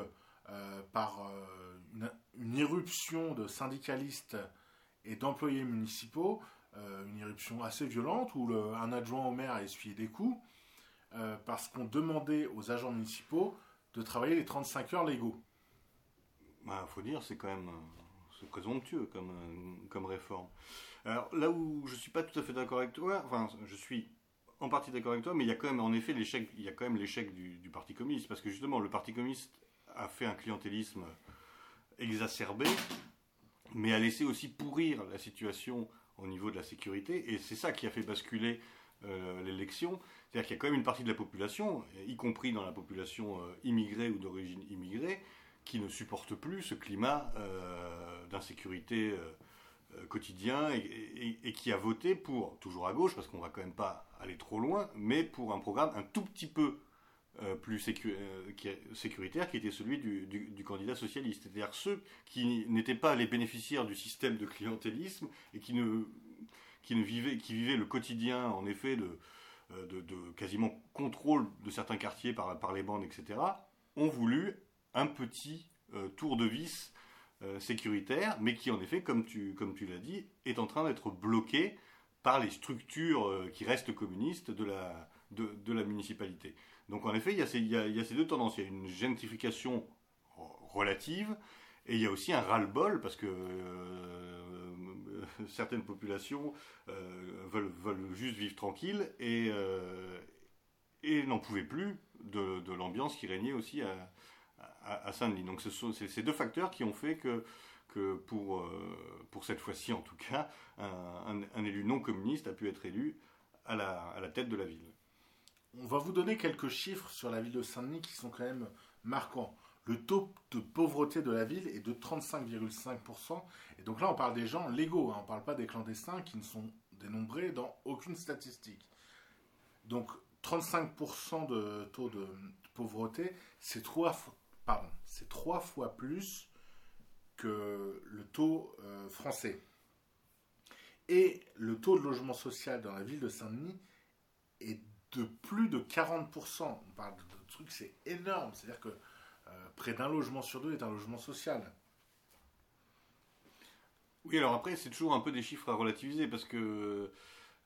par une, une, irruption de syndicalistes et d'employés municipaux euh, une éruption assez violente où un adjoint au maire a essuyé des coups euh, parce qu'on demandait aux agents municipaux de travailler les 35 heures légaux. Il bah, faut dire, c'est quand même c'est présomptueux comme, comme réforme. Alors là où je ne suis pas tout à fait d'accord avec toi, enfin je suis en partie d'accord avec toi, mais il y a quand même en effet l'échec, il y a quand même l'échec du, Parti communiste, parce que justement le Parti communiste a fait un clientélisme exacerbé, mais a laissé aussi pourrir la situation au niveau de la sécurité. Et c'est ça qui a fait basculer euh, l'élection. C'est-à-dire qu'il y a quand même une partie de la population, y compris dans la population euh, immigrée ou d'origine immigrée, qui ne supporte plus ce climat euh, d'insécurité quotidien et, et, qui a voté pour, toujours à gauche, parce qu'on va quand même pas aller trop loin, mais pour un programme un tout petit peu euh, plus euh, sécuritaire qui était celui du, candidat socialiste. C'est-à-dire ceux qui n'étaient pas les bénéficiaires du système de clientélisme et qui, ne, qui, ne vivaient, qui vivaient le quotidien, en effet, de, euh, de, quasiment contrôle de certains quartiers par, par les bandes, etc., ont voulu un petit tour de vis sécuritaire, mais qui, en effet, comme tu, comme tu l'as dit, est en train d'être bloqué par les structures qui restent communistes de la de, la municipalité. Donc en effet, il y, a ces, deux tendances. Il y a une gentrification relative et il y a aussi un ras-le-bol parce que certaines populations veulent, veulent, juste vivre tranquille et, et n'en pouvaient plus de, l'ambiance qui régnait aussi à, à, Saint-Denis. Donc ce sont ces deux facteurs qui ont fait que, pour, euh, pour cette fois-ci en tout cas, un, élu non communiste a pu être élu à la tête de la ville. On va vous donner quelques chiffres sur la ville de Saint-Denis qui sont quand même marquants. Le taux de pauvreté de la ville est de 35,5%. Et donc là, on parle des gens légaux, hein. on ne parle pas des clandestins qui ne sont dénombrés dans aucune statistique. Donc 35% de taux de pauvreté, c'est trois, pardon, c'est trois fois plus que le taux euh, français. Et le taux de logement social dans la ville de Saint-Denis est de plus de 40%. On parle de, trucs, c'est énorme. C'est-à-dire que euh, près d'un logement sur deux est un logement social. Oui, alors après, c'est toujours un peu des chiffres à relativiser parce que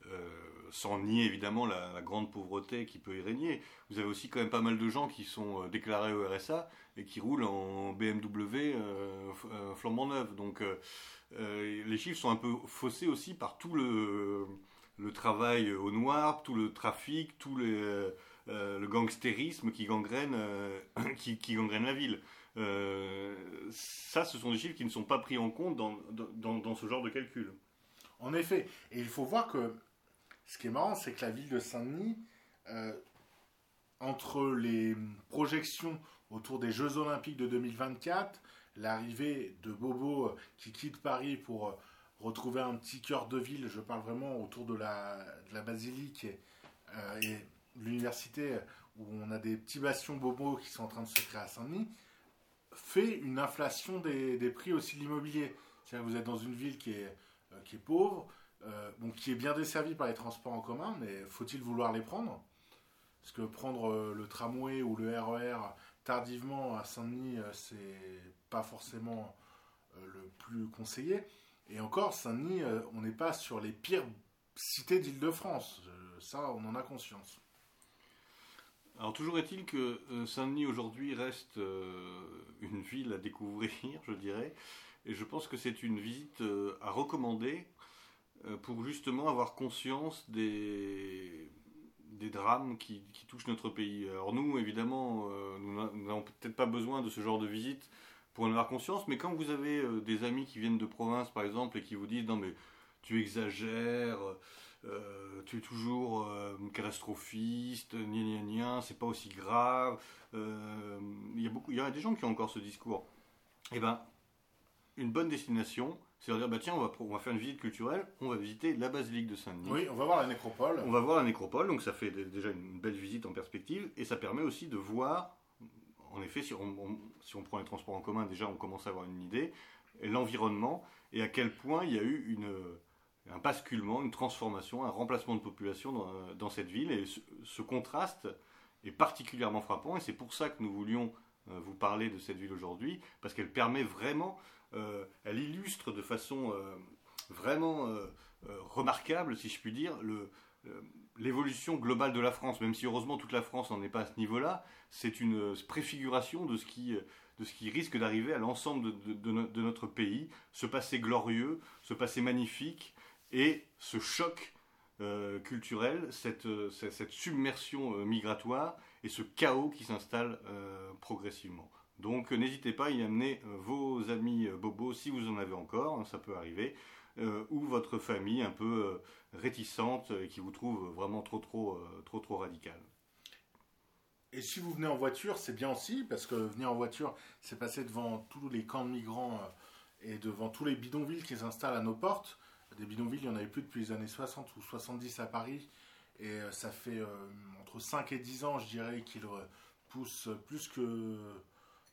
euh, sans nier évidemment la, grande pauvreté qui peut y régner. Vous avez aussi quand même pas mal de gens qui sont euh, déclarés au RSA et qui roulent en BMW flambant neuf. Donc les chiffres sont un peu faussés aussi par tout le, le travail au noir, tout le trafic, tout le gangstérisme qui gangrène, qui, qui, gangrène la ville. ça, ce sont des chiffres qui ne sont pas pris en compte dans, dans, dans ce genre de calcul. En effet, et il faut voir que ce qui est marrant, c'est que la ville de Saint-Denis, euh, entre les projections autour des Jeux Olympiques de 2024, l'arrivée de Bobo euh, qui quitte Paris pour euh, retrouver un petit cœur de ville, je parle vraiment autour de la, basilique et, de l'université où on a des petits bastions Bobo qui sont en train de se créer à Saint-Denis, fait une inflation des, prix aussi de l'immobilier. C'est-à-dire vous êtes dans une ville qui est, qui est pauvre, euh, qui est bien desservi par les transports en commun, mais faut-il vouloir les prendre? Parce que prendre euh, le tramway ou le RER e tardivement à Saint-Denis, euh, c'est pas forcément le plus conseillé. Et encore, Saint-Denis, on n'est pas sur les pires cités d'Île-de-France. ça, on en a conscience. Alors toujours est-il que Saint-Denis aujourd'hui reste une ville à découvrir, je dirais, et je pense que c'est une visite à recommander euh, pour justement avoir conscience des, drames qui, touchent notre pays. Alors nous, évidemment, euh, nous n'avons peut-être pas besoin de ce genre de visite pour en avoir conscience, mais quand vous avez euh, des amis qui viennent de province, par exemple, et qui vous disent non mais tu exagères, tu es toujours catastrophiste, gna gna c'est pas aussi grave. Il y a beaucoup, il y a des gens qui ont encore ce discours. Eh ben, une bonne destination, c'est à dire, bah tiens, on va, on va faire une visite culturelle, on va visiter la basilique de Saint-Denis. Oui, on va voir la nécropole. On va voir la nécropole, donc ça fait déjà une belle visite en perspective, et ça permet aussi de voir, en effet, si on, prend les transports en commun, déjà on commence à avoir une idée, l'environnement, et à quel point il y a eu un basculement, une transformation, un remplacement de population dans, cette ville, et ce, contraste est particulièrement frappant, et c'est pour ça que nous voulions euh, vous parler de cette ville aujourd'hui, parce qu'elle permet vraiment euh, elle illustre de façon euh, vraiment remarquable, si je puis dire, l'évolution globale de la France, même si heureusement toute la France n'en est pas à ce niveau-là, c'est une préfiguration de ce qui, de ce qui risque d'arriver à l'ensemble de, notre pays, ce passé glorieux, ce passé magnifique et ce choc culturel, cette, submersion migratoire et ce chaos qui s'installe progressivement. Donc n'hésitez pas à y amener euh, vos amis euh, bobos si vous en avez encore, hein, ça peut arriver, euh, ou votre famille un peu réticente et qui vous trouve vraiment trop trop trop trop radical. Et si vous venez en voiture, c'est bien aussi, parce que venir en voiture, c'est passer devant tous les camps de migrants et devant tous les bidonvilles qui s'installent à nos portes. Des bidonvilles, il n'y en avait plus depuis les années 60 ou 70 à Paris. Et ça fait entre 5 et 10 ans, je dirais, qu'ils poussent plus que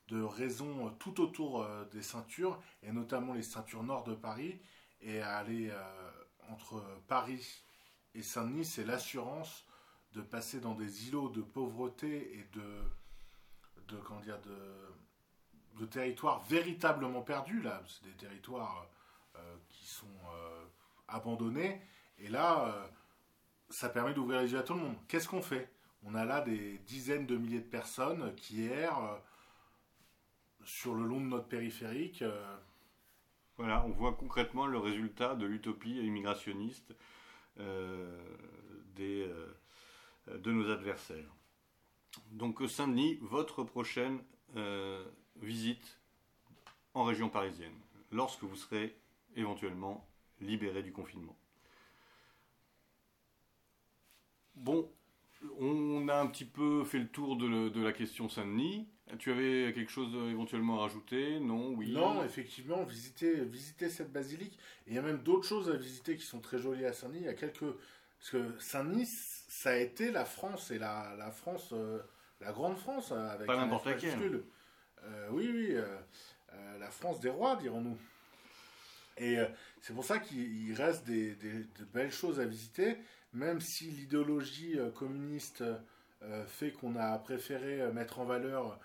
de raisons tout autour euh, des ceintures, et notamment les ceintures nord de Paris, et aller euh, entre Paris et Saint-Denis, c'est l'assurance de passer dans des îlots de pauvreté et de, de, comment dire, de, territoires véritablement perdus, là, c'est des territoires euh, qui sont abandonnés, et là, ça permet d'ouvrir les yeux à tout le monde. Qu'est-ce qu'on fait? On a là des dizaines de milliers de personnes qui errent euh, sur le long de notre périphérique. Voilà, on voit concrètement le résultat de l'utopie immigrationniste euh, euh, de nos adversaires. Donc Saint-Denis, votre prochaine euh, visite en région parisienne, lorsque vous serez éventuellement libéré du confinement. Bon, on a un petit peu fait le tour de, le- de la question Saint-Denis. Tu avais quelque chose éventuellement à rajouter? Non Oui Non, effectivement, visiter, visiter cette basilique. Et il y a même d'autres choses à visiter qui sont très jolies à Saint-Denis. Il y a quelques. Parce que Saint-Denis, ça a été la France, et la, la France, euh, la grande France, euh, avec Pas n'importe laquelle. Euh, oui, oui, euh, la France des rois, dirons-nous. Et c'est pour ça qu'il il reste des, des- de belles choses à visiter, même si l'idéologie euh, communiste euh, fait qu'on a préféré euh, mettre en valeur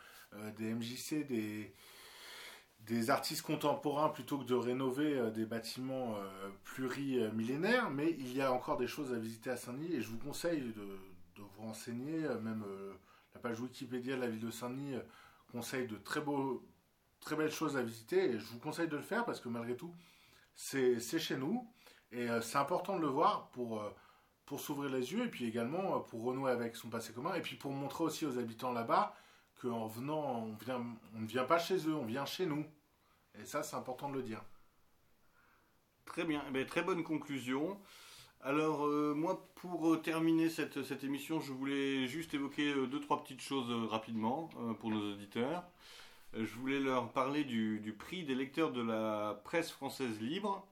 des MJC, des, artistes contemporains plutôt que de rénover des bâtiments plurimillénaires, mais il y a encore des choses à visiter à Saint-Denis et je vous conseille de, de vous renseigner, même la page Wikipédia de la ville de Saint-Denis conseille de très beaux, très belles choses à visiter et je vous conseille de le faire parce que malgré tout, c'est chez nous et c'est important de le voir pour, pour s'ouvrir les yeux et puis également euh, pour renouer avec son passé commun et puis pour montrer aussi aux habitants là-bas qu'en venant, on, ne vient pas chez eux, on vient chez nous. Et ça, c'est important de le dire. Très bien, Eh bien, très bonne conclusion. Alors euh, moi, pour euh, terminer cette, cette émission, je voulais juste évoquer deux, trois petites choses rapidement pour nos auditeurs. Je voulais leur parler du prix des lecteurs de la presse française libre.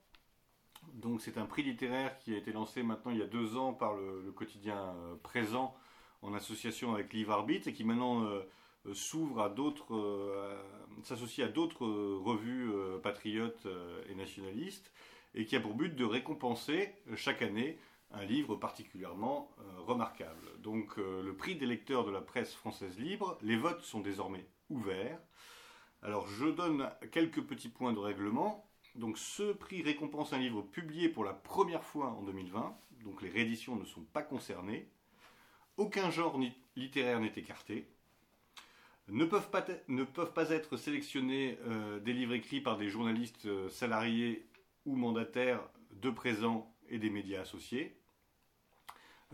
C'est un prix littéraire qui a été lancé maintenant il y a deux ans par le, quotidien euh, Présent en association avec Livre Arbitre et qui maintenant euh, euh, s'ouvre à d'autres, s'associe à d'autres revues patriotes et nationalistes et qui a pour but de récompenser chaque année un livre particulièrement remarquable. Donc le prix des lecteurs de la presse française libre, les votes sont désormais ouverts. Alors je donne quelques petits points de règlement. Donc ce prix récompense un livre publié pour la première fois en 2020, donc les rééditions ne sont pas concernées. Aucun genre littéraire n'est écarté. Ne peuvent pas, être sélectionnés euh, des livres écrits par des journalistes euh, salariés ou mandataires de présent et des médias associés,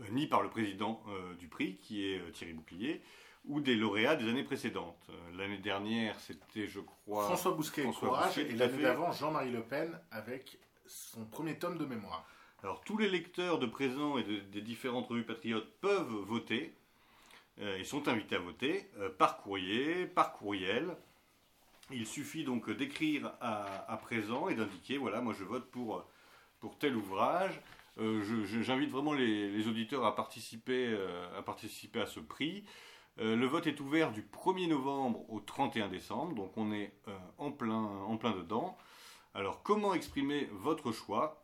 euh, ni par le président du prix, qui est Thierry Bouclier, ou des lauréats des années précédentes. Euh, L'année dernière, c'était, je crois, François Bousquet, François Courage, Bousquet, et l'année d'avant, Jean-Marie Le Pen avec son premier tome de mémoire. Alors tous les lecteurs de présent et de- des différentes revues patriotes peuvent voter. Euh, ils sont invités à voter euh, par courrier, par courriel. Il suffit donc d'écrire à, à présent et d'indiquer voilà, moi je vote pour, pour tel ouvrage. Euh, J'invite vraiment les, les auditeurs à participer, à participer à ce prix. Euh, le vote est ouvert du 1er novembre au 31 décembre, donc on est euh, en, plein, en plein dedans. Alors comment exprimer votre choix?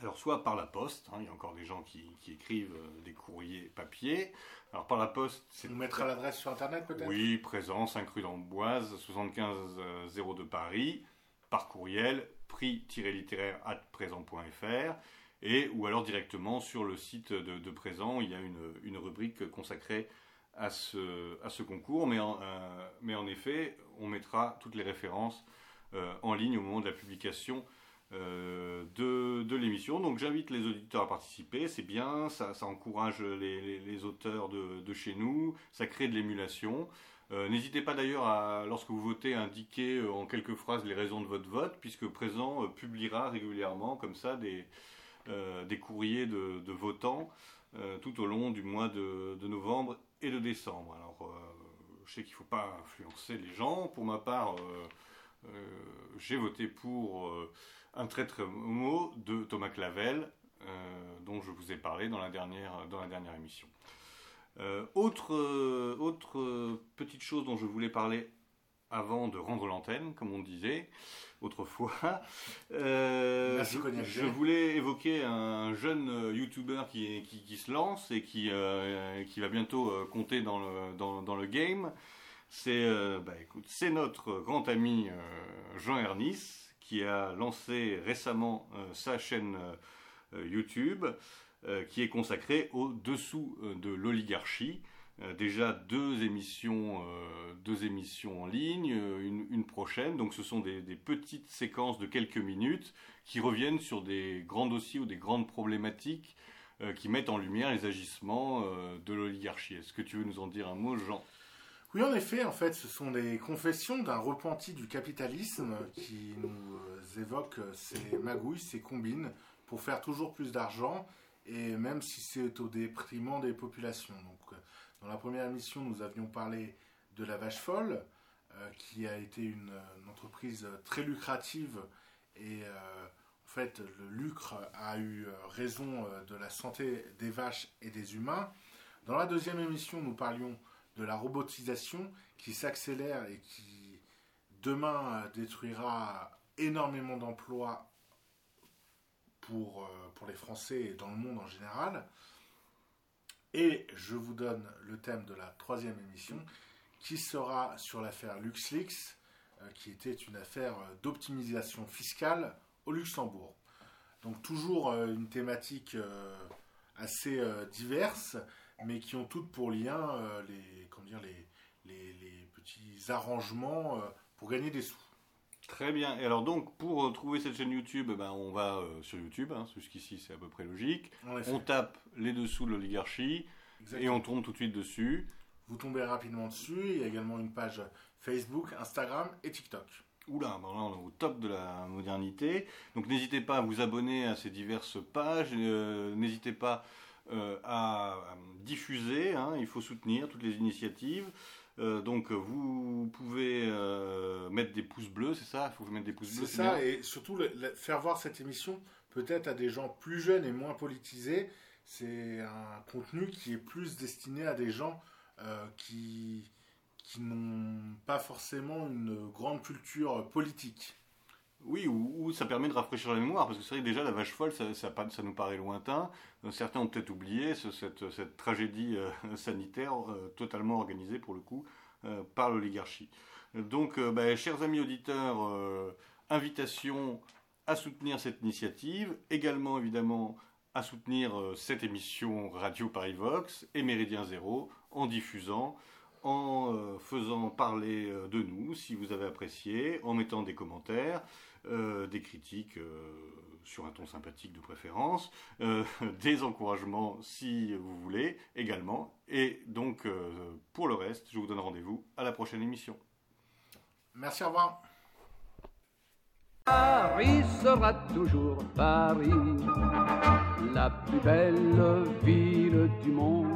Alors soit par la poste, hein, il y a encore des gens qui, qui écrivent euh, des courriers papier. Alors par la poste, c'est On mettra l'adresse sur Internet peut-être? Oui, présent, 5 rue d'Amboise, 75 euh, 02 Paris, par courriel, prix-littéraire at présent.fr, et ou alors directement sur le site de, de Présent, il y a une, une rubrique consacrée à ce, concours, mais en, euh, mais en effet, on mettra toutes les références euh, en ligne au moment de la publication euh, de, l'émission. Donc j'invite les auditeurs à participer, c'est bien, ça, encourage les, auteurs de, chez nous, ça crée de l'émulation. N'hésitez pas d'ailleurs à, lorsque vous votez, à indiquer en quelques phrases les raisons de votre vote, puisque Présent publiera régulièrement comme ça des, courriers de, votants tout au long du mois de novembre et de décembre. Alors euh, je sais qu'il ne faut pas influencer les gens. Pour ma part, euh, euh, j'ai voté pour un traître mot de Thomas Clavel, dont je vous ai parlé dans la dernière, dans la dernière émission. Autre, autre petite chose dont je voulais parler avant de rendre l'antenne, comme on disait autrefois, euh, Merci, je, voulais évoquer un jeune euh, YouTuber qui, qui, qui se lance et qui, euh, qui va bientôt euh, compter dans le, dans, dans le game. C'est bah, écoute, c'est notre grand ami Jean Ernis qui a lancé récemment sa chaîne YouTube. qui est consacré au dessous de l'oligarchie. Déjà deux émissions, deux émissions en ligne, une, prochaine. Donc ce sont des, petites séquences de quelques minutes qui reviennent sur des grands dossiers ou des grandes problématiques qui mettent en lumière les agissements de l'oligarchie. Est-ce que tu veux nous en dire un mot, Jean? Oui, en effet, en fait, ce sont des confessions d'un repenti du capitalisme qui nous euh, évoque ces magouilles, ces combines pour faire toujours plus d'argent et même si c'est au déprimant des populations. Donc, euh, dans la première émission, nous avions parlé de la vache folle, euh, qui a été une, entreprise très lucrative et en fait, le lucre a eu raison de la santé des vaches et des humains. Dans la deuxième émission, nous parlions de la robotisation qui s'accélère et qui demain euh, détruira énormément d'emplois pour, euh, pour les Français et dans le monde en général. Et je vous donne le thème de la troisième émission qui sera sur l'affaire LuxLeaks, euh, qui était une affaire d'optimisation fiscale au Luxembourg. Donc toujours une thématique assez diverse, mais qui ont toutes pour lien euh, les, comment dire, les, petits arrangements euh, pour gagner des sous. Très bien. Et alors donc, pour trouver cette chaîne YouTube, ben, on va euh, sur YouTube, hein, jusqu'ici c'est à peu près logique. On tape les dessous de l'oligarchie et on tombe tout de suite dessus. Vous tombez rapidement dessus. Il y a également une page Facebook, Instagram et TikTok. Oula, ben là on est au top de la modernité. Donc n'hésitez pas à vous abonner à ces diverses pages. n'hésitez pas euh, à, diffuser. Hein, il faut soutenir toutes les initiatives. Euh, donc vous pouvez euh, mettre des pouces bleus, c'est ça? Il faut mettre des pouces bleus. C'est ça, et surtout faire voir cette émission peut-être à des gens plus jeunes et moins politisés. C'est un contenu qui est plus destiné à des gens qui, qui n'ont pas forcément une grande culture politique. Oui, ou, ça permet de rafraîchir la mémoire, parce que c'est vrai déjà la vache folle, ça, nous paraît lointain. Euh, certains ont peut-être oublié cette, tragédie euh, sanitaire euh, totalement organisée pour le coup par l'oligarchie. Donc, bah, chers amis auditeurs, invitation à soutenir cette initiative, également évidemment à soutenir cette émission Radio Paris Vox et Méridien Zéro en diffusant en faisant parler de nous si vous avez apprécié, en mettant des commentaires. Euh, des critiques euh, sur un ton sympathique de préférence, euh, des encouragements si vous voulez également. Et donc, pour le reste, je vous donne rendez-vous à la prochaine émission. Merci, au revoir. Paris sera toujours Paris, la plus belle ville du monde